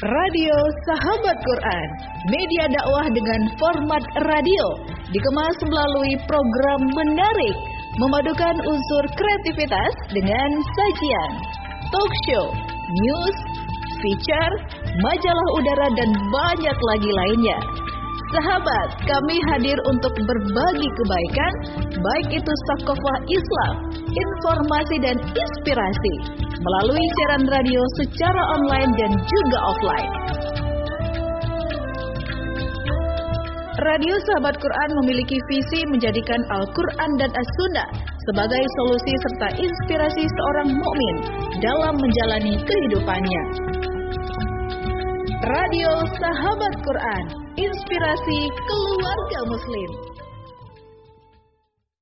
Radio Sahabat Quran, media dakwah dengan format radio, dikemas melalui program menarik, memadukan unsur kreativitas dengan sajian, talk show, news, feature, majalah udara dan banyak lagi lainnya. Sahabat, kami hadir untuk berbagi kebaikan, baik itu sakofah Islam, informasi dan inspirasi, melalui siaran radio secara online dan juga offline. Radio Sahabat Quran memiliki visi menjadikan Al-Quran dan As-Sunnah sebagai solusi serta inspirasi seorang mukmin dalam menjalani kehidupannya. Radio Sahabat Quran, inspirasi keluarga muslim.